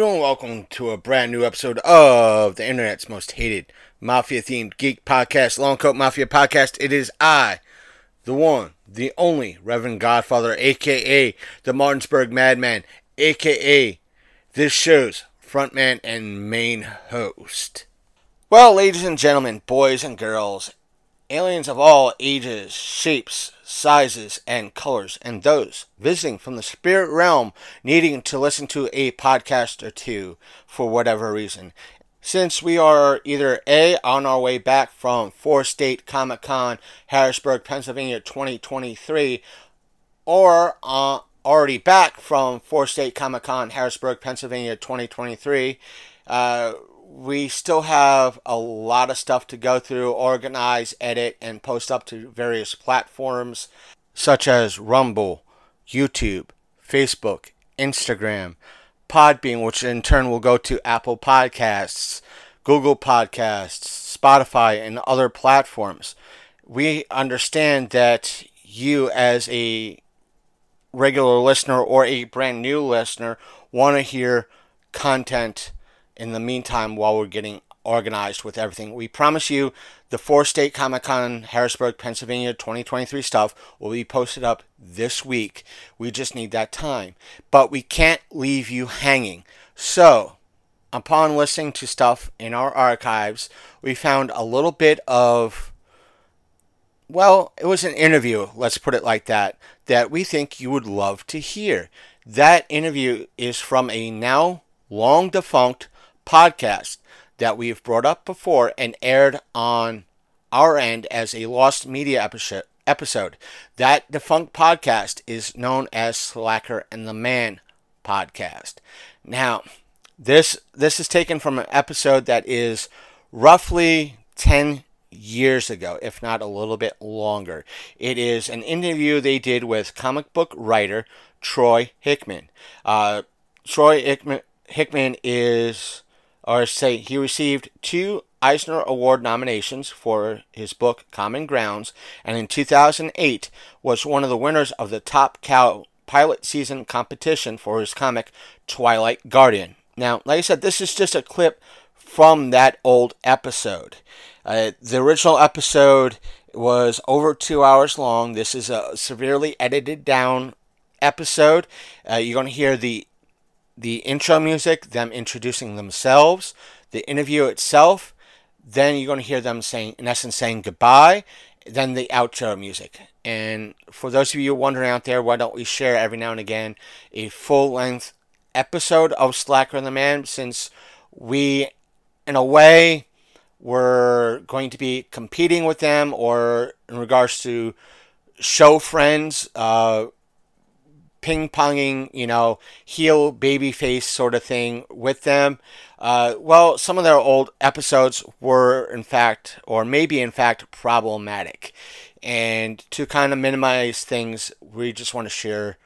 everyone, welcome to a brand new episode of the internet's most hated mafia themed geek podcast, Long Coat Mafia Podcast. It is I, the one, the only Reverend Godfather, aka the Martinsburg Madman, aka this show's frontman and main host. Well, ladies and gentlemen, boys and girls, aliens of all ages, shapes, sizes, and colors, and those visiting from the spirit realm needing to listen to a podcast or two for whatever reason. Since we are either A, on our way back from Four State Comic Con, Harrisburg, Pennsylvania 2023, or uh, already back from Four State Comic Con, Harrisburg, Pennsylvania 2023, uh, we still have a lot of stuff to go through, organize, edit, and post up to various platforms such as Rumble, YouTube, Facebook, Instagram, Podbean, which in turn will go to Apple Podcasts, Google Podcasts, Spotify, and other platforms. We understand that you, as a regular listener or a brand new listener, want to hear content in the meantime while we're getting organized with everything. We promise you the four state Comic Con Harrisburg, Pennsylvania 2023 stuff will be posted up this week. We just need that time. But we can't leave you hanging. So, upon listening to stuff in our archives, we found a little bit of well, it was an interview, let's put it like that, that we think you would love to hear. That interview is from a now long defunct podcast that we've brought up before and aired on our end as a lost media episode. Episode. That defunct podcast is known as Slacker and the Man podcast. Now, this this is taken from an episode that is roughly 10 years ago, if not a little bit longer. It is an interview they did with comic book writer Troy Hickman. Uh, Troy Hickman, Hickman is or say he received two Eisner Award nominations for his book Common Grounds, and in 2008 was one of the winners of the Top Cow pilot season competition for his comic Twilight Guardian. Now, like I said, this is just a clip from that old episode. Uh, the original episode was over two hours long. This is a severely edited down episode. Uh, you're going to hear the the intro music, them introducing themselves, the interview itself. Then you're going to hear them saying, in essence, saying goodbye. Then the outro music. And for those of you wondering out there, why don't we share every now and again a full length episode of Slacker and the Man since we, in a way, were going to be competing with them or in regards to show friends, uh, ping ponging, you know, heel baby face sort of thing with them. Uh, well, some of their old episodes were, in fact, or maybe in fact, problematic. And to kind of minimize things, we just want to share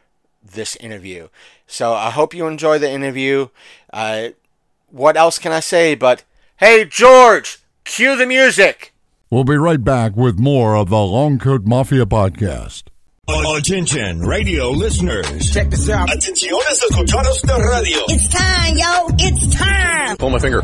this interview. So I hope you enjoy the interview. Uh, what else can I say but, hey, George, cue the music! We'll be right back with more of the Long Coat Mafia podcast. Attention, radio listeners. Check this out. Atención, escuchar usted radio. It's time, yo. It's time. Pull my finger.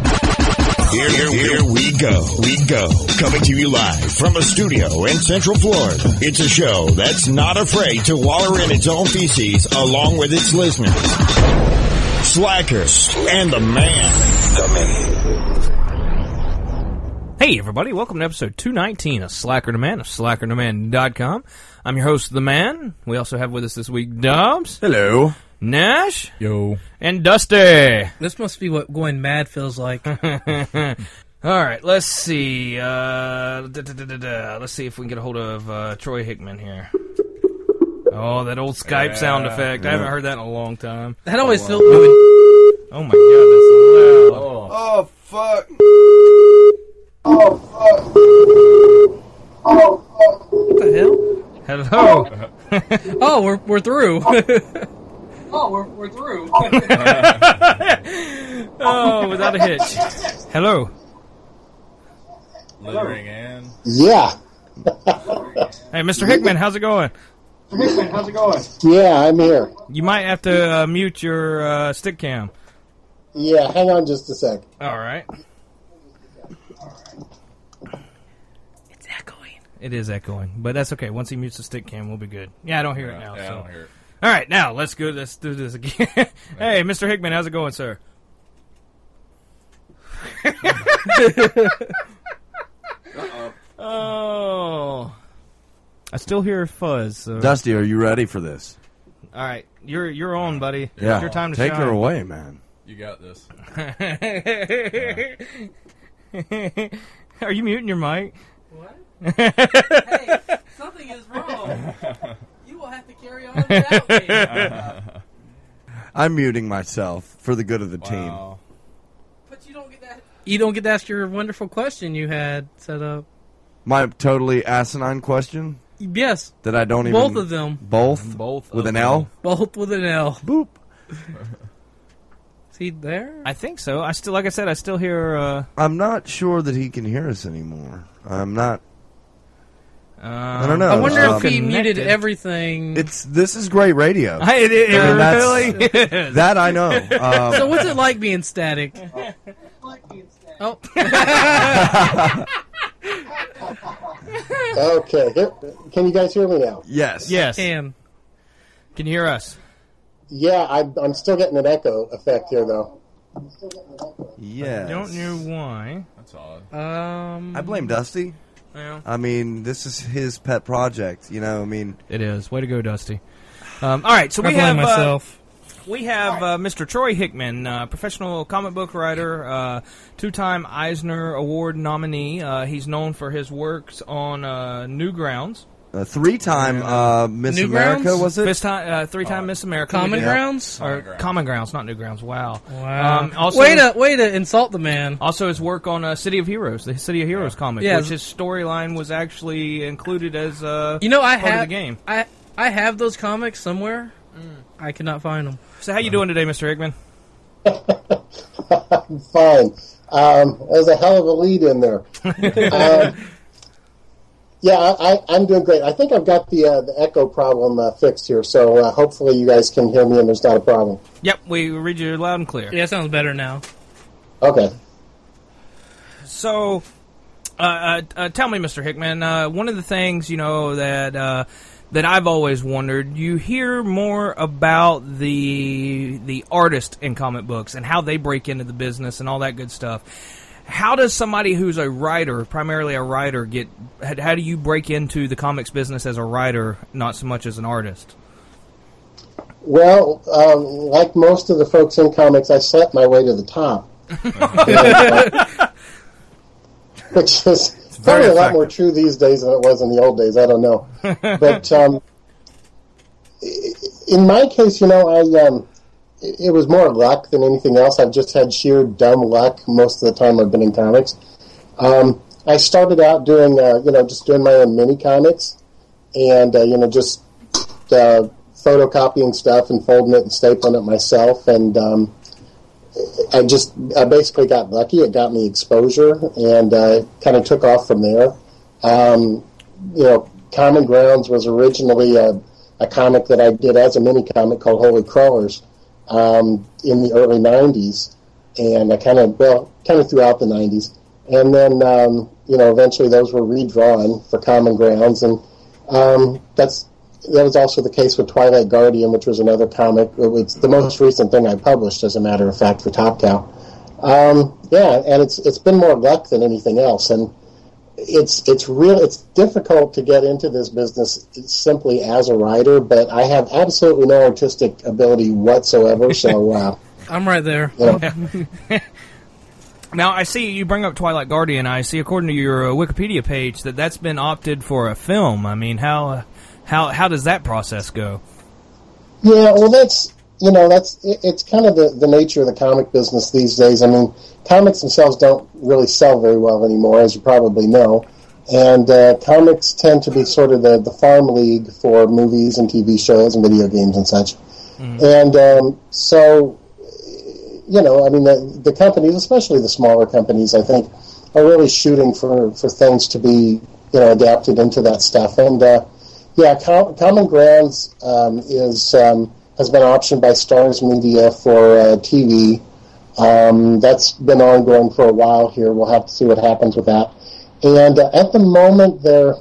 Here, here, here we go. We go. Coming to you live from a studio in Central Florida. It's a show that's not afraid to waller in its own feces along with its listeners. Slackers and the man. The man. Hey everybody, welcome to episode 219 of Slacker to Man of slackertoman.com. I'm your host, The Man. We also have with us this week Dobbs, Hello. Nash, Yo. and Dusty. This must be what going mad feels like. Alright, let's see. Uh, da, da, da, da, da. Let's see if we can get a hold of uh, Troy Hickman here. Oh, that old Skype sound effect. I haven't heard that in a long time. That always feels. I mean, Oh my god, that's loud. Oh, fuck. What the hell? Hello. Oh, we're we're through! Oh, we're we're through. oh, without a hitch. Hello. Littering and. Yeah, Hey, Mr. Hickman, how's it going? Mr. Hickman, how's it going? yeah, I'm here. You might have to uh, mute your uh, stick cam. Yeah, hang on just a sec. All right. It's echoing. It is echoing, but that's okay. Once he mutes the stick cam, we'll be good. Yeah, I don't hear it now. Yeah, so. I don't hear it. All right, now let's go. Let's do this again. hey, Mr. Hickman, how's it going, sir? oh, I still hear fuzz. So. Dusty, are you ready for this? All right, you're you're on, buddy. Yeah. It's your time to Take shine. her away, man. You got this. Are you muting your mic? What? hey, something is wrong. You will have to carry on without me. I'm muting myself for the good of the team. But you don't get that. You don't get to ask your wonderful question you had set up. My totally asinine question Yes, that I don't even. both of them, Both? Both With an them. L? both with an L. Boop. Is he there? I think so. I still, like I said, I still hear. Uh, I'm not sure that he can hear us anymore. I'm not. uh, I don't know. I wonder um, if he connected. muted everything. It's this is great radio. it, it, I mean, that's- really is. that I know. Um, so what's it like being static? Oh, Okay, can you guys hear me now? yes. yes. can Can you hear us? Yeah, I, I'm still getting an echo effect here, though. Yes. Don't know why. That's odd. um. I blame Dusty. Well, I mean, this is his pet project. You know, I mean, it is. Way to go, Dusty. Um, all right, so I we blame have uh, myself. we have uh, Mr. Troy Hickman, uh, professional comic book writer, uh, two-time Eisner Award nominee. Uh, he's known for his works on uh, Newgrounds, a three-time uh, Miss Newgrounds? America was it? Fifth time, uh, three-time Miss America, Common We did- Grounds. or Common Grounds. Common Grounds, not Newgrounds. Wow. Wow. Um, also, way to way to insult the man. Also, his work on uh, City of Heroes, the City of Heroes comic, Yeah. which his storyline was actually included as uh, You know, I part have of the game. I I have those comics somewhere. I cannot find them. So, how you doing today, Mr. Hickman? Fine. Um, there's a hell of a lead in there. um, yeah, I, I, I'm doing great. I think I've got the uh, the echo problem uh, fixed here, so uh, hopefully you guys can hear me and there's not a problem. Yep, we read you loud and clear. Yeah, sounds better now. Okay. So, uh, uh, uh, tell me, Mr. Hickman, uh, one of the things you know that uh, that I've always wondered, you hear more about the the artist in comic books and how they break into the business and all that good stuff. How does somebody who's a writer, primarily a writer, get? How, how do you break into the comics business as a writer, not so much as an artist? Well, um, like most of the folks in comics, I slept my way to the top. Which is probably a lot more true these days than it was in the old days. I don't know. but um, in my case, you know, I um, it was more luck than anything else. I've just had sheer dumb luck most of the time I've been in comics. Um, I started out doing, uh, you know, just doing my own mini comics, and uh, you know, just uh, photocopying stuff and folding it and stapling it myself. And um, I just, I basically got lucky. It got me exposure, and uh, kind of took off from there. Um, you know, Common Grounds was originally a, a comic that I did as a mini comic called Holey Crullers um, in the early '90s, and I kind of, well, kind of throughout the '90s. And then, um, you know, eventually those were redrawn for Common Grounds, and um, that's that was also the case with Twilight Guardian, which was another comic. It was the most recent thing I published, as a matter of fact, for Top Cow. Um, yeah, and it's it's been more luck than anything else, and it's it's real. It's difficult to get into this business simply as a writer, but I have absolutely no artistic ability whatsoever. So, uh, I'm right there. you know, Now, I see you bring up Twilight Guardian. I see, according to your uh, Wikipedia page, that that's been opted for a film. I mean, how uh, how how does that process go? Yeah, well, that's you know that's it, it's kind of the, the nature of the comic business these days. I mean, comics themselves don't really sell very well anymore, as you probably know, and uh, comics tend to be sort of the the farm league for movies and TV shows and video games and such. And um, so, you know, I mean, the, the companies, especially the smaller companies, I think, are really shooting for for things to be you know adapted into that stuff. And uh, yeah, Com- Common Grounds um, is um, has been optioned by Starz Media for uh, TV. Um, that's been ongoing for a while here. We'll have to see what happens with that. And uh, at the moment, there,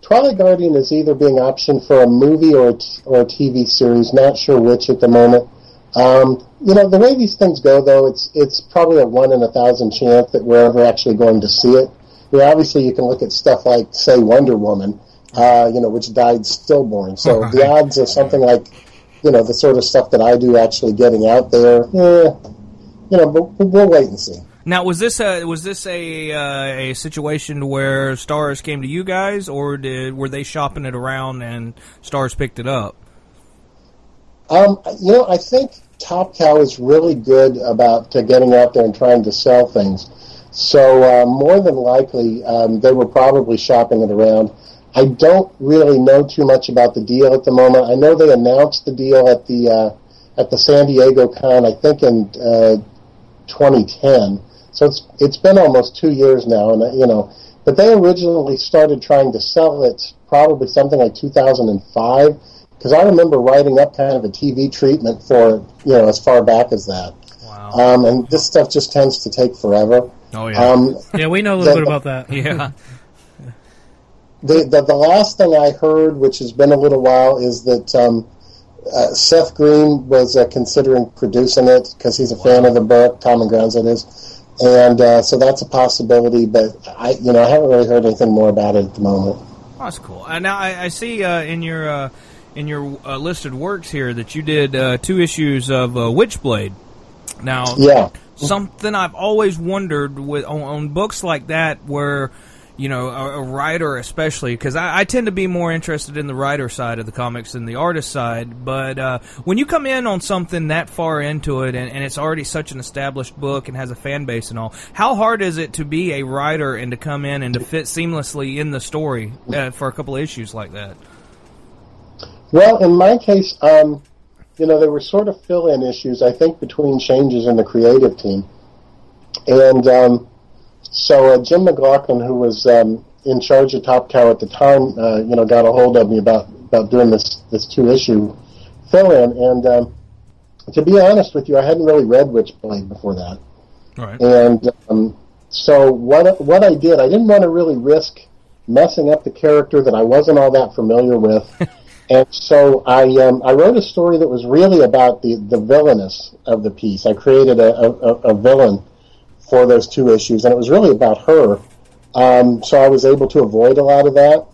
Twilight Guardian is either being optioned for a movie or a, t- or a TV series. Not sure which at the moment. Um, you know, the way these things go, though, it's it's probably a one in a thousand chance that we're ever actually going to see it. You know, obviously, you can look at stuff like, say, Wonder Woman, uh, you know, which died stillborn. So the odds of something like, you know, the sort of stuff that I do actually getting out there, eh, you know, but we'll wait and see. Now, was this a was this a uh, a situation where Starz came to you guys, or did were they shopping it around and Starz picked it up? Um, you know, I think Top Cow is really good about uh, getting out there and trying to sell things. So uh, more than likely, um, they were probably shopping it around. I don't really know too much about the deal at the moment. I know they announced the deal at the uh, at the San Diego Con, I think in uh, 2010. So it's it's been almost two years now, and uh, you know, but they originally started trying to sell it probably something like 2005 because I remember writing up kind of a TV treatment for it, you know, as far back as that. Wow. Um, and this stuff just tends to take forever. Oh yeah. Um, Yeah, we know a little The- bit about that. yeah. the, the the last thing I heard, which has been a little while, is that um, uh, Seth Green was uh, considering producing it because he's a fan of the book. Common Grounds, it is, and uh, so that's a possibility. But I, you know, I haven't really heard anything more about it at the moment. Oh, that's cool. Now I, I see uh, in your uh, in your uh, listed works here that you did uh, two issues of uh, Witchblade. Now, Yeah. something I've always wondered with on, on books like that, where you know a, a writer, especially because I, I tend to be more interested in the writer side of the comics than the artist side. But uh, when you come in on something that far into it, and, and it's already such an established book and has a fan base and all, how hard is it to be a writer and to come in and to fit seamlessly in the story uh, for a couple of issues like that? Well, in my case, um, you know, there were sort of fill-in issues, I think, between changes in the creative team, and um, so uh, Jim McLauchlin, who was um, in charge of Top Cow at the time, uh, you know, got a hold of me about about doing this this two-issue fill-in, and um, to be honest with you, I hadn't really read Witchblade before that. Right. And um, so what what I did, I didn't want to really risk messing up the character that I wasn't all that familiar with, and so I um, I wrote a story that was really about the the villainess of the piece. I created a, a, a villain for those two issues, and it was really about her. Um, so I was able to avoid a lot of that.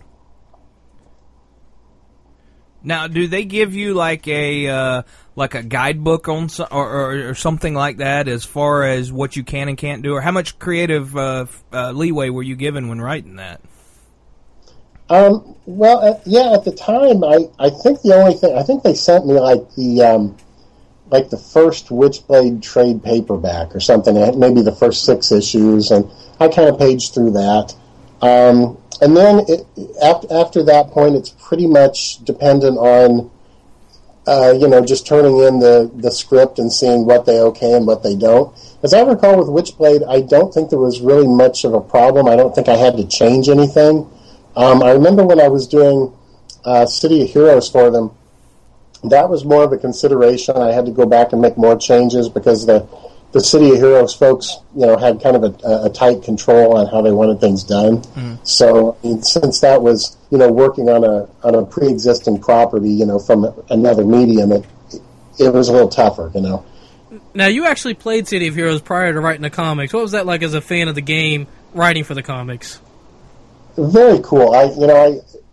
Now, do they give you like a uh, like a guidebook on so, or, or, or something like that as far as what you can and can't do, or how much creative uh, uh, leeway were you given when writing that? Um, well, uh, yeah, at the time, I, I think the only thing I think they sent me like the um, like the first Witchblade trade paperback or something, maybe the first six issues, and I kind of paged through that. Um, and then it, after, after that point, it's pretty much dependent on uh, you know just turning in the, the script and seeing what they okay and what they don't. As I recall with Witchblade, I don't think there was really much of a problem. I don't think I had to change anything. Um, I remember when I was doing uh, City of Heroes for them, that was more of a consideration. I had to go back and make more changes because the the City of Heroes folks, you know, had kind of a, a tight control on how they wanted things done. Mm-hmm. So I mean, since that was, you know, working on a on a pre existing property, you know, from another medium, it it was a little tougher, you know. Now, you actually played City of Heroes prior to writing the comics. What was that like as a fan of the game, writing for the comics? Very cool. I you know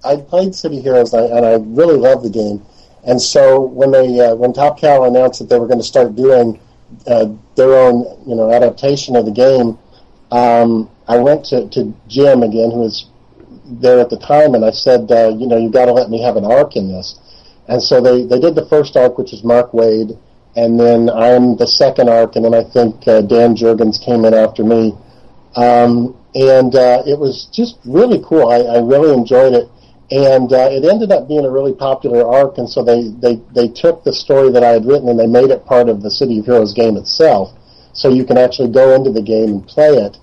I I played City Heroes and I, and I really love the game. And so when they uh, when Top Cow announced that they were going to start doing uh, their own you know adaptation of the game, um, I went to, to Jim again, who was there at the time, and I said, uh, you know, you've got to let me have an arc in this. And so they, they did the first arc, which is Mark Waid, and then I'm the second arc, and then I think uh, Dan Jurgens came in after me. Um, and uh, it was just really cool. I, I really enjoyed it. And uh, it ended up being a really popular arc, and so they, they, they took the story that I had written and they made it part of the City of Heroes game itself. So you can actually go into the game and play it.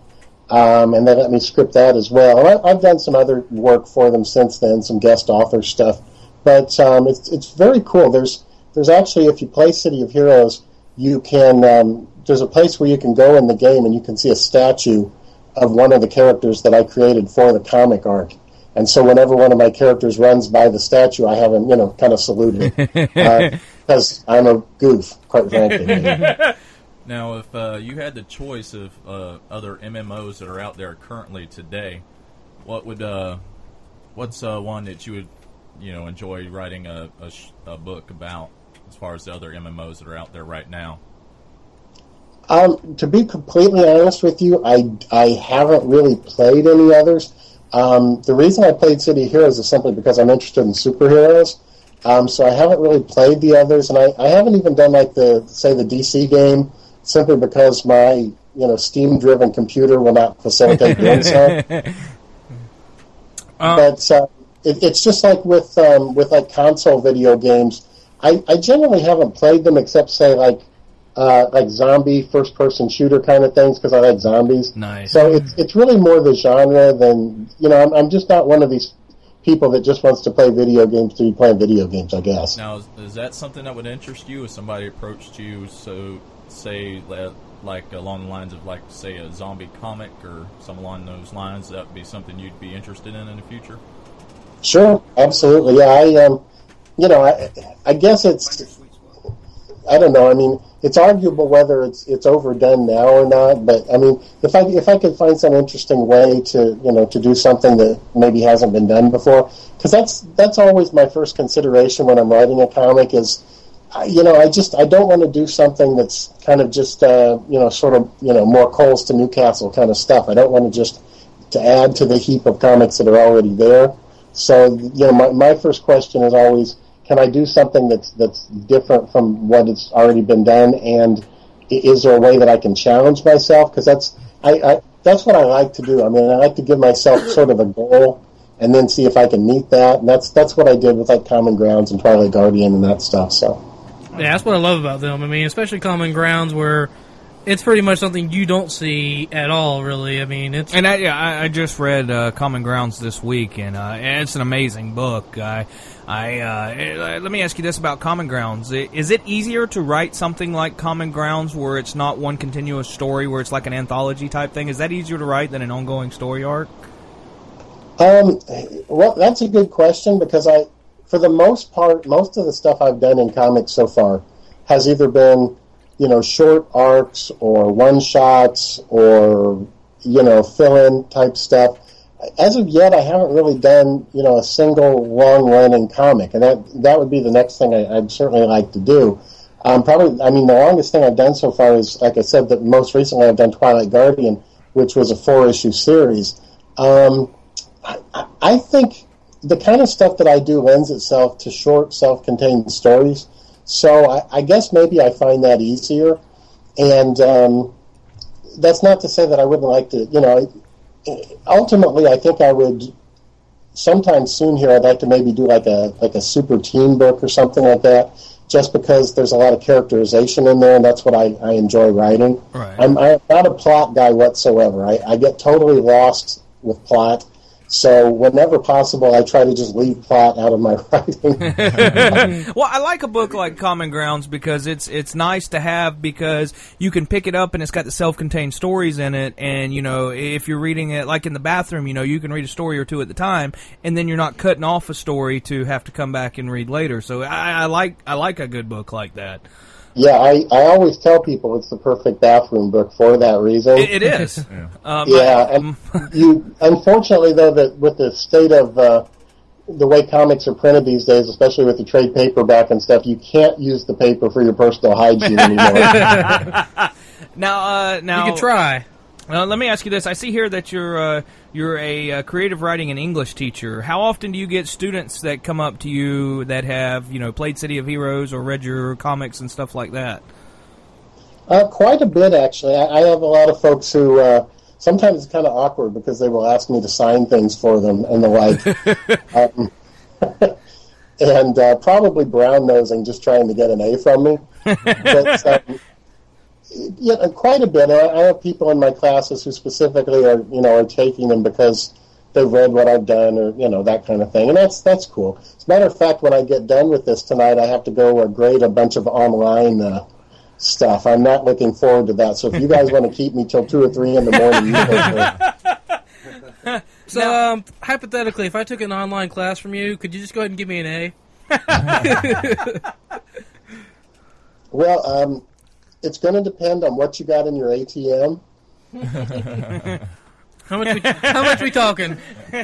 Um, and they let me script that as well. And I, I've done some other work for them since then, some guest author stuff. But um, it's, it's very cool. There's there's actually, if you play City of Heroes, you can um, there's a place where you can go in the game and you can see a statue of one of the characters that I created for the comic arc. And so whenever one of my characters runs by the statue, I have him, you know, kind of saluted because I'm a goof, quite frankly. Now, if uh, you had the choice of uh, other MMOs that are out there currently today, what would uh, what's uh, one that you would you know enjoy writing a, a, sh- a book about as far as the other MMOs that are out there right now? Um, to be completely honest with you, I, I haven't really played any others. Um, the reason I played City Heroes is simply because I'm interested in superheroes. Um, so I haven't really played the others, and I, I haven't even done like the say the DC game simply because my you know Steam driven computer will not facilitate doing so. but uh, it, it's just like with um, with like console video games. I, I generally haven't played them except say like uh, like zombie first person shooter kind of things because I like zombies. Nice. So it's it's really more the genre than you know. I'm, I'm just not one of these people that just wants to play video games to be playing video games. I guess. Now, is, is that something that would interest you if somebody approached you? So, say le- like along the lines of like say a zombie comic or some along those lines, that would be something you'd be interested in in the future. Sure, absolutely. Yeah, I um, you know, I, I guess it's, I don't know. I mean, it's arguable whether it's it's overdone now or not. But I mean, if I if I could find some interesting way to you know to do something that maybe hasn't been done before, because that's that's always my first consideration when I'm writing a comic is. You know, I just I don't want to do something that's kind of just uh, you know sort of you know more coals to Newcastle kind of stuff. I don't want to just to add to the heap of comics that are already there. So you know, my, my first question is always, can I do something that's that's different from what has already been done, and is there a way that I can challenge myself? Because that's I, I that's what I like to do. I mean, I like to give myself sort of a goal and then see if I can meet that. And that's that's what I did with like Common Grounds and Twilight Guardian and that stuff. So Yeah, that's what I love about them. I mean, especially Common Grounds, where it's pretty much something you don't see at all. Really, I mean, it's And I, yeah, I, I just read uh, Common Grounds this week, and uh, it's an amazing book. I, I uh, eh, let me ask you this about Common Grounds: Is it easier to write something like Common Grounds, where it's not one continuous story, where it's like an anthology type thing? Is that easier to write than an ongoing story arc? Um, well, that's a good question because I, for the most part, most of the stuff I've done in comics so far has either been, you know, short arcs or one shots or, you know, fill in type stuff. As of yet, I haven't really done, you know, a single long running comic, and that that would be the next thing I, I'd certainly like to do. Um, probably, I mean, the longest thing I've done so far is, like I said, that most recently I've done Twilight Guardian, which was a four issue series. Um, I- I think the kind of stuff that I do lends itself to short, self-contained stories. So I, I guess maybe I find that easier, and um, that's not to say that I wouldn't like to. You know, ultimately, I think I would sometime soon here. I'd like to maybe do like a like a super team book or something like that. Just because there's a lot of characterization in there, and that's what I, I enjoy writing. Right. I'm, I'm not a plot guy whatsoever. I, I get totally lost with plot. So whenever possible, I try to just leave plot out of my writing. well, I like a book like Common Grounds because it's it's nice to have because you can pick it up and it's got the self-contained stories in it, and you know if you're reading it like in the bathroom, you know you can read a story or two at the time, and then you're not cutting off a story to have to come back and read later. So I, I like I like a good book like that. Yeah, I, I always tell people it's the perfect bathroom book for that reason. It, it is. Um, yeah, and you unfortunately though that with the state of uh, the way comics are printed these days, especially with the trade paperback and stuff, you can't use the paper for your personal hygiene anymore. Now, uh, now you can try. Uh, let me ask you this: I see here that you're uh, you're a uh, creative writing and English teacher. How often do you get students that come up to you that have you know played City of Heroes or read your comics and stuff like that? Uh, quite a bit, actually. I, I have a lot of folks who uh, sometimes it's kind of awkward because they will ask me to sign things for them and the like. um, and uh, probably brown nosing, just trying to get an A from me. but, um, yeah, quite a bit. I, I have people in my classes who specifically are, you know, are taking them because they've read what I've done, or you know, that kind of thing, and that's that's cool. As a matter of fact, when I get done with this tonight, I have to go uh, grade a bunch of online uh, stuff. I'm not looking forward to that. So if you guys want to keep me till two or three in the morning, you go for it. So, um, hypothetically, if I took an online class from you, could you just go ahead and give me an A? Well, um, it's going to depend on what you got in your ATM. How much? We, how much we talking?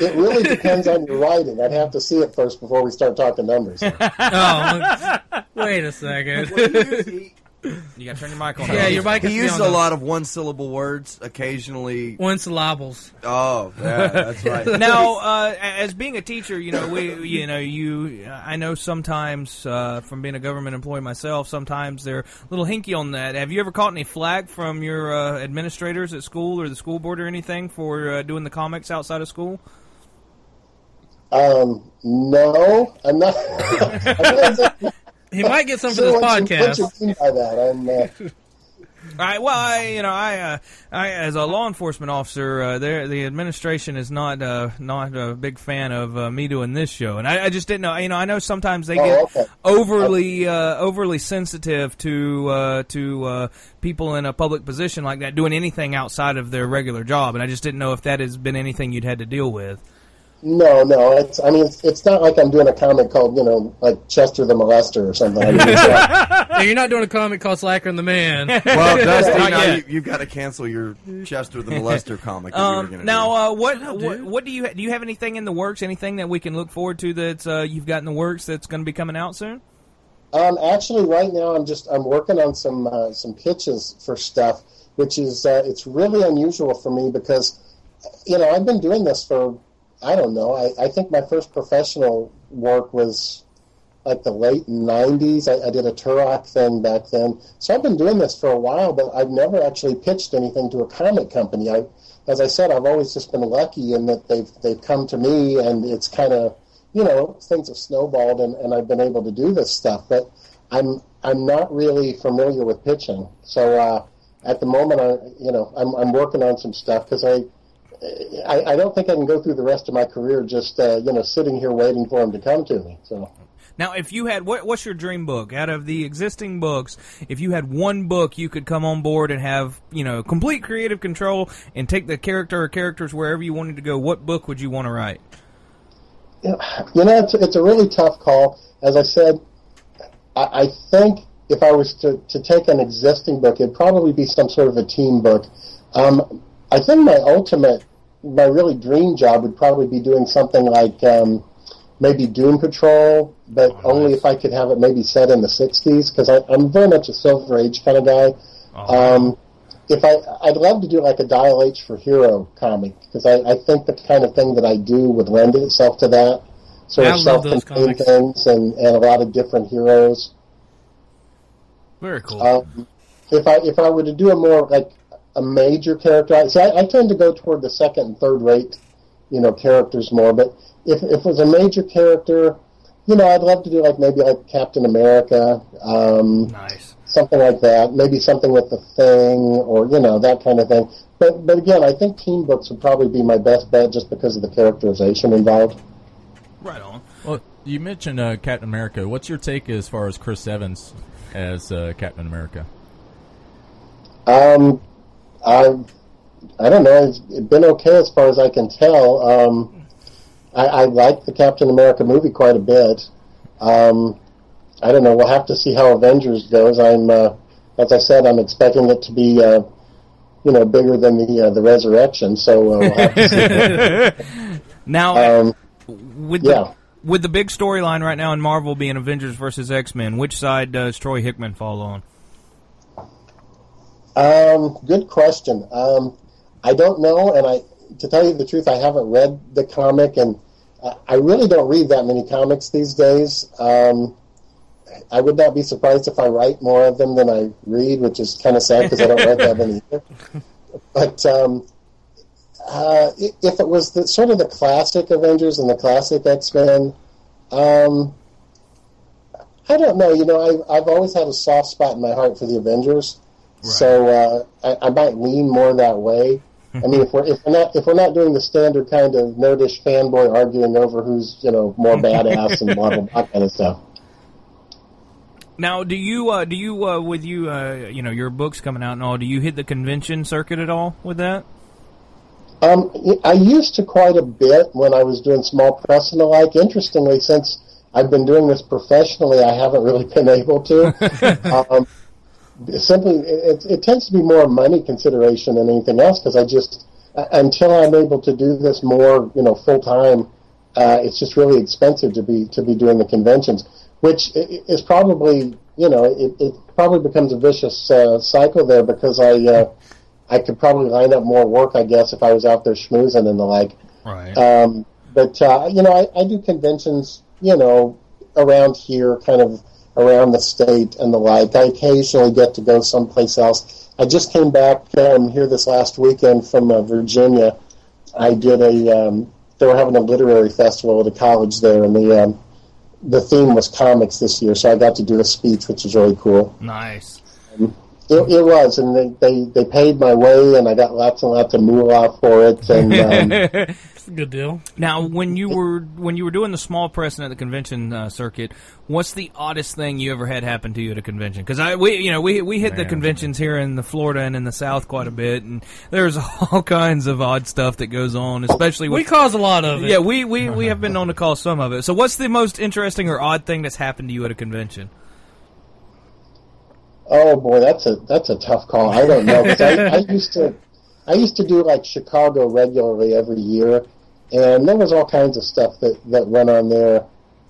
It really depends on your writing. I'd have to see it first before we start talking numbers. Oh, wait a second. You got to turn your mic on. Yeah, your mic He is used a lot of one syllable words, occasionally. One syllables. Oh, yeah, that's right. now, uh, as being a teacher, you know, we, you know, you, I know sometimes uh, from being a government employee myself, sometimes they're a little hinky on that. Have you ever caught any flack from your uh, administrators at school or the school board or anything for uh, doing the comics outside of school? Um, no, I'm not. I'm not exactly He might get some for this what you- podcast. What you mean by that? I'm. Uh, All right. Well, I, you know, I, uh, I as a law enforcement officer, uh, there the administration is not uh, not a big fan of uh, me doing this show, and I, I just didn't know. You know, I know sometimes they Oh, get okay. overly uh, overly sensitive to uh, to uh, people in a public position like that doing anything outside of their regular job, and I just didn't know if that has been anything you'd had to deal with. No, no. It's. I mean, it's, it's not like I'm doing a comic called you know like Chester the Molester or something. I mean, it's, Yeah, you're not doing a comic called Slacker and the Man. Well, Dusty, now you, you've got to cancel your Chester the Molester comic. that you Um, now, uh, what, what what do you do? You have anything in the works? Anything that we can look forward to that uh, you've got in the works that's going to be coming out soon? Um, actually, right now I'm just I'm working on some uh, some pitches for stuff, which is uh, it's really unusual for me because you know I've been doing this for I don't know I, I think my first professional work was like the late '90s. I, I did a Turok thing back then, so I've been doing this for a while, but I've never actually pitched anything to a comic company. I, as I said, I've always just been lucky in that they've they've come to me, and it's kind of you know things have snowballed, and, and I've been able to do this stuff. But I'm I'm not really familiar with pitching, so uh, at the moment, I you know I'm I'm working on some stuff because I. I, I don't think I can go through the rest of my career just uh, you know sitting here waiting for them to come to me. So Now, if you had what, what's your dream book out of the existing books? If you had one book, you could come on board and have you know complete creative control and take the character or characters wherever you wanted to go. What book would you want to write? you know, it's, it's a really tough call. As I said, I, I think if I was to, to take an existing book, it'd probably be some sort of a team book. Um, I think my ultimate, my really dream job would probably be doing something like um, maybe Doom Patrol, but only if I could have it maybe set in the 60s, because I'm very much a Silver Age kind of guy. Um, if I, I'd love to do like a Dial H for Hero comic because I, I think the kind of thing that I do would lend itself to that sort I of self-contained things and, and a lot of different heroes. Very cool. Um, if I if I were to do a more like a major character, I, see, I, I tend to go toward the second and third rate, you know, characters more. But if if it was a major character, you know, I'd love to do like maybe like Captain America. Um, nice. something like that. Maybe something with the thing, or you know that kind of thing. But but again, I think team books would probably be my best bet just because of the characterization involved. Right on. Well, you mentioned uh, Captain America. What's your take as far as Chris Evans as uh, Captain America? Um, I I don't know. It's been okay as far as I can tell. Um, I, I like the Captain America movie quite a bit. Um, I don't know. We'll have to see how Avengers goes. I'm, uh, as I said, I'm expecting it to be, uh, you know, bigger than the uh, the Resurrection. So uh, we'll have to see. Now, Um, with yeah. the with the big storyline right now in Marvel being Avengers versus X Men, which side does Troy Hickman fall on? Um, good question. Um, I don't know, and I, to tell you the truth, I haven't read the comic, and I- really don't read that many comics these days. Um, I would not be surprised if I write more of them than I read, which is kind of sad because I don't write that many either. But um, uh, if it was the, sort of the classic Avengers and the classic X Men, um, I don't know. You know, I, I've always had a soft spot in my heart for the Avengers. So uh, I, I might lean more that way. I mean, if we're if we're not if we're not doing the standard kind of nerdish fanboy arguing over who's you know more badass and blah blah blah kind of stuff. Now, do you uh, do you uh, with you uh, you know your books coming out and all? Do you hit the convention circuit at all with that? Um, I used to quite a bit when I was doing small press and the like. Interestingly, since I've been doing this professionally, I haven't really been able to. um, simply, it, it tends to be more money consideration than anything else because I just uh, until I'm able to do this more, you know, full time, uh, it's just really expensive to be to be doing the conventions, which is probably, you know, it, it probably becomes a vicious uh, cycle there because I. Uh, I could probably line up more work, I guess, if I was out there schmoozing and the like. Right. Um, but uh, you know, I, I do conventions, you know, around here, kind of around the state and the like. I occasionally get to go someplace else. I just came back um, here this last weekend from uh, Virginia. I did a. Um, they were having a literary festival at a college there, and the um, the theme was comics this year, so I got to do a speech, which was really cool. Nice. It, it was, and they, they, they paid my way, and I got lots and lots of moolah for it. And um, It's a good deal. Now, when you were when you were doing the small press and at the convention uh, circuit, what's the oddest thing you ever had happen to you at a convention? Because I we you know we we hit the conventions here in the Florida and in the South quite a bit, and there's all kinds of odd stuff that goes on, especially with We cause a lot of it. Yeah, we, we, we have been known to cause some of it. So, what's the most interesting or odd thing that's happened to you at a convention? Oh boy, that's a that's a tough call. I don't know 'cause I, I used to I used to do like Chicago regularly every year, and there was all kinds of stuff that that went on there.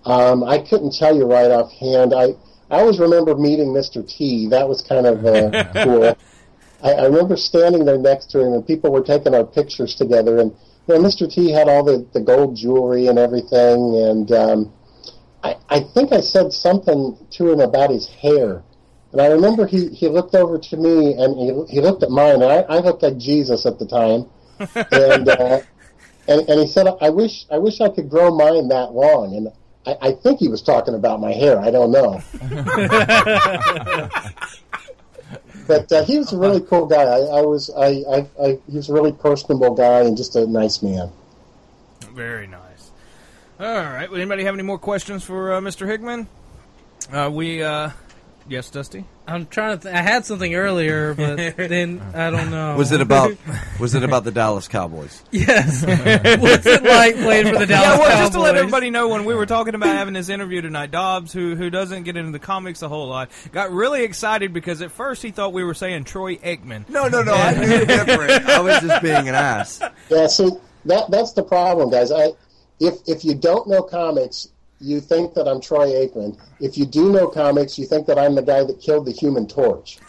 Um, I couldn't tell you right offhand. I I always remember meeting Mr. T. That was kind of uh, cool. I, I remember standing there next to him, and people were taking our pictures together. And you know, Mr. T had all the, the gold jewelry and everything. And um, I, I think I said something to him about his hair. And I remember he, he looked over to me, and he, he looked at mine. And I, I looked like Jesus at the time. and, uh, and and he said, "I wish I wish I could grow mine that long." And I, I think he was talking about my hair. I don't know. but uh, he was a really cool guy. I, I was I, I, I he was a really personable guy and just a nice man. Very nice. All right. Would anybody have any more questions for uh, Mr. Hickman? Uh, we, uh, yes, Dusty? I'm trying to. Th- I had something earlier, but then I don't know. Was it about? Was it about the Dallas Cowboys? yes. What's it like playing for the Dallas yeah, well, Cowboys? just to let everybody know, when we were talking about having this interview tonight, Dobbs, who who doesn't get into the comics a whole lot, got really excited because at first he thought we were saying Troy Aikman. No, no, no. I knew different. I was just being an ass. Yeah, see that that's the problem, guys. I if if you don't know comics, you think that I'm Troy Aikman. If you do know comics, you think that I'm the guy that killed the Human Torch.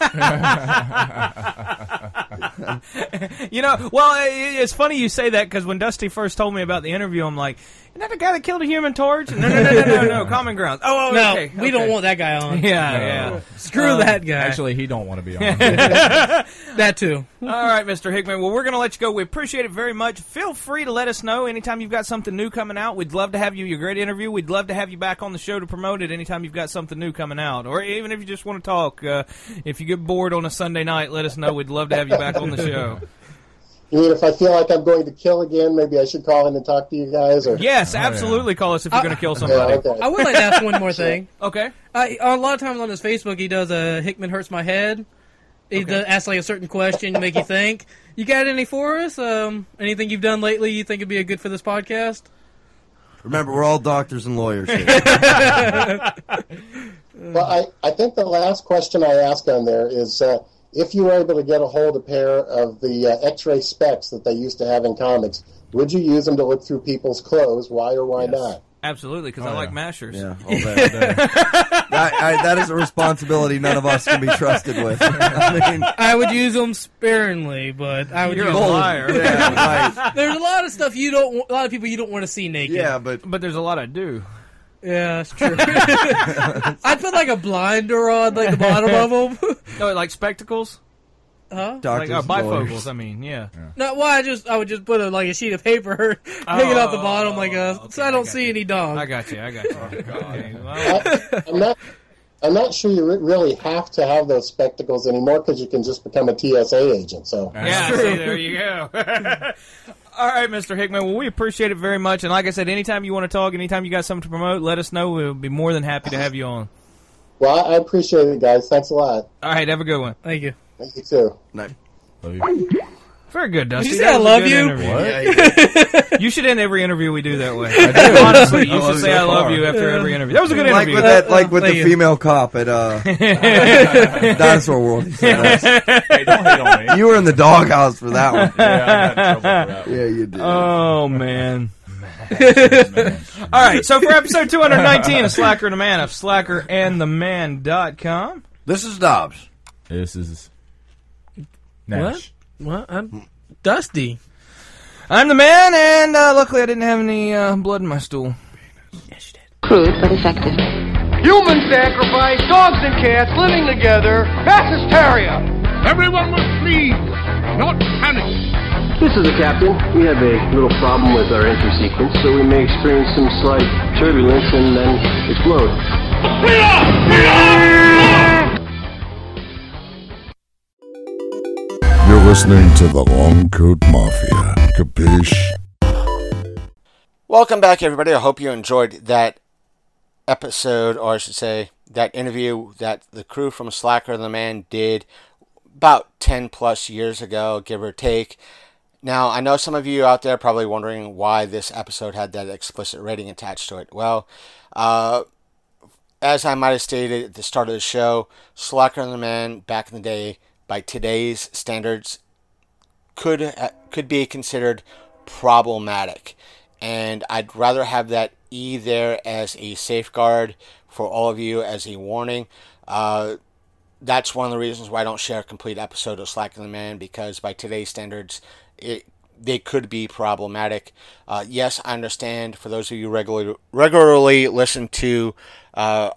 You know, well, it's funny you say that because when Dusty first told me about the interview, I'm like, "Isn't that the guy that killed a Human Torch?" No, no, no, no, no, no. Common Ground. Oh, oh, No, okay, we don't want that guy on. Yeah, yeah. Screw Um, that guy. Actually, he don't want to be on. that too. All right, Mr. Hickman. Well, we're going to let you go. We appreciate it very much. Feel free to let us know anytime you've got something new coming out. We'd love to have you. You're great interview. We'd love to have you back on the show to promote it anytime you've got something new coming out, or even if you just want to talk. Uh, if you get bored on a Sunday night, let us know. We'd love to have you back on the show. You mean if I feel like I'm going to kill again, maybe I should call in and talk to you guys? Or Yes, absolutely. Call us if you're going to kill Yeah, somebody. okay. I would like to ask one more thing. Okay. Uh, a lot of times on his Facebook, he does a Hickman hurts my head. He does, asks like a certain question to make you think. You got any for us? Um, anything you've done lately you think would be a good for this podcast? Remember, we're all doctors and lawyers here. Well, I, I think the last question I ask on there is uh, if you were able to get a hold of a pair of the uh, X-ray specs that they used to have in comics, would you use them to look through people's clothes? Why or why not? Absolutely, because I like mashers. Yeah, all that. I, I, that is a responsibility none of us can be trusted with. I mean, I would use them sparingly, but I would You're use a 'em. liar. yeah, right. There's a lot of stuff you don't. A lot of people you don't want to see naked. Yeah, but But there's a lot I do. Yeah, that's true. I'd put like a blinder on like the bottom of them. Oh, like spectacles? huh? doctors Like uh, and lawyers. I mean, yeah. No, well, I just I would just put a, like a sheet of paper hanging out the bottom, like a, okay, so I I don't got see you. any dog. I got you, I got you. Okay, well, I, I'm not. I'm not sure you re- really have to have those spectacles anymore because you can just become a TSA agent. So yeah, see, there you go. All right, Mr. Hickman. Well, we appreciate it very much. And like I said, anytime you want to talk, anytime you got something to promote, let us know. We'll be more than happy to have you on. Well, I I appreciate it, guys. Thanks a lot. All right, have a good one. Thank you. Thank you too. Very good, Dusty. Did you say I was a love good you? interview. You should end every interview we do that way. I do. Honestly, you should say you I love far. you after every interview. That was a good Like interview. with that, like with the you. female cop at uh, Dinosaur World. He said that. hey, don't hate on me. You were in the doghouse for that one. yeah, I got in trouble for that. Yeah, you did. Oh man. All right, so for episode 219 of Slacker and the Man of slackerandtheman.com. This is Dobbs. This is Nash. What? I'm Dusty. I'm the man, and uh, luckily I didn't have any uh, blood in my stool. Crude but effective. Human sacrifice, dogs and cats living together, mass hysteria. Everyone was pleased, not panicked. This is the captain. We have a little problem with our entry sequence, so we may experience some slight turbulence and then explode. You're listening to the Long Coat Mafia. Capiche? Welcome back, everybody. I hope you enjoyed that episode, or I should say, that interview that the crew from Slacker the Man did about 10 plus years ago, give or take. Now, I know some of you out there probably wondering why this episode had that explicit rating attached to it. Well, uh, as I might have stated at the start of the show, Slacker the Man back in the day, by today's standards, could uh, could be considered problematic, and I'd rather have that E there as a safeguard for all of you as a warning. Uh, that's one of the reasons why I don't share a complete episode of Slacker and the Man because by today's standards, it they could be problematic. Uh, yes, I understand. For those of you regularly regularly listen to uh,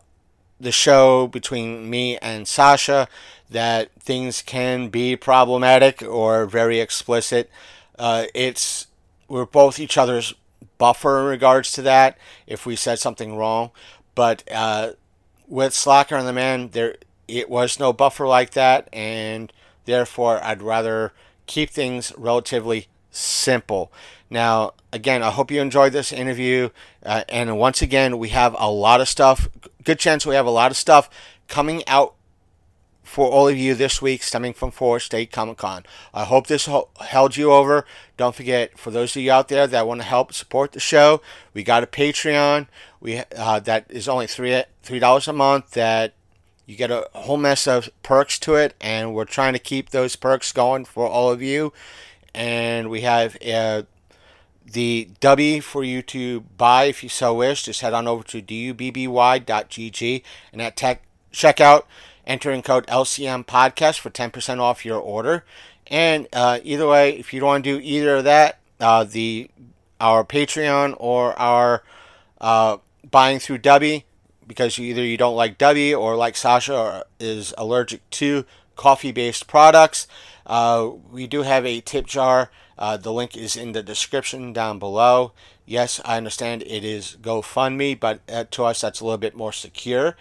the show between me and Sasha, that things can be problematic or very explicit. Uh, it's we're both each other's buffer in regards to that if we said something wrong. But uh, with Slacker and the Man, there it was no buffer like that, and therefore I'd rather keep things relatively simple. Now, again, I hope you enjoyed this interview, uh, and once again, we have a lot of stuff. Good chance we have a lot of stuff coming out for all of you this week stemming from Four State Comic Con. I hope this held you over. Don't forget, for those of you out there that want to help support the show, we got a Patreon. We uh, that is only three three dollars a month. That you get a whole mess of perks to it, and we're trying to keep those perks going for all of you. And we have uh, the Dubby for you to buy if you so wish. Just head on over to dubby.gg and at tech checkout, entering code LCM podcast for 10% off your order. And uh, either way, if you don't want to do either of that, uh, the our Patreon or our uh, buying through Dubby, because either you don't like Dubby or like Sasha or is allergic to coffee-based products, uh, we do have a tip jar. Uh, the link is in the description down below. Yes, I understand it is GoFundMe, but uh, to us that's a little bit more secure.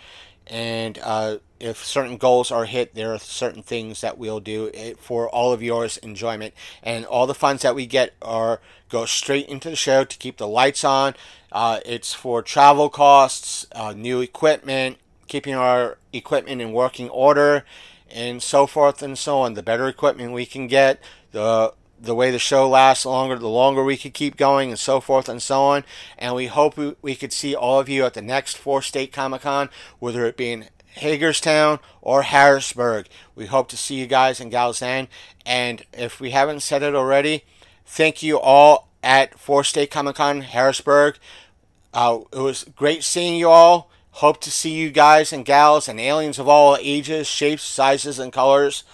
And uh, if certain goals are hit, there are certain things that we'll do for all of yours enjoyment. And all the funds that we get are go straight into the show to keep the lights on. Uh, it's for travel costs, uh, new equipment, keeping our equipment in working order, and so forth and so on. The better equipment we can get, the the way the show lasts longer, the longer we could keep going, and so forth and so on. And we hope we, we could see all of you at the next Four State Comic Con, whether it be in Hagerstown or Harrisburg. We hope to see you guys and gals then. And if we haven't said it already, thank you all at Four State Comic Con Harrisburg. Uh, it was great seeing you all. Hope to see you guys and gals and aliens of all ages, shapes, sizes, and colors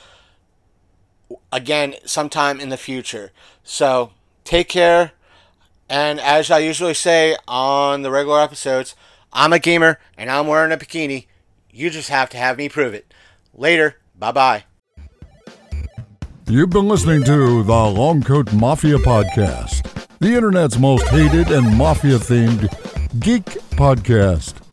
again sometime in the future. So take care. And as I usually say on the regular episodes, I'm a gamer and I'm wearing a bikini. You just have to have me prove it. Later. Bye bye. You've been listening to the Long Coat Mafia Podcast, the internet's most hated and mafia themed geek podcast.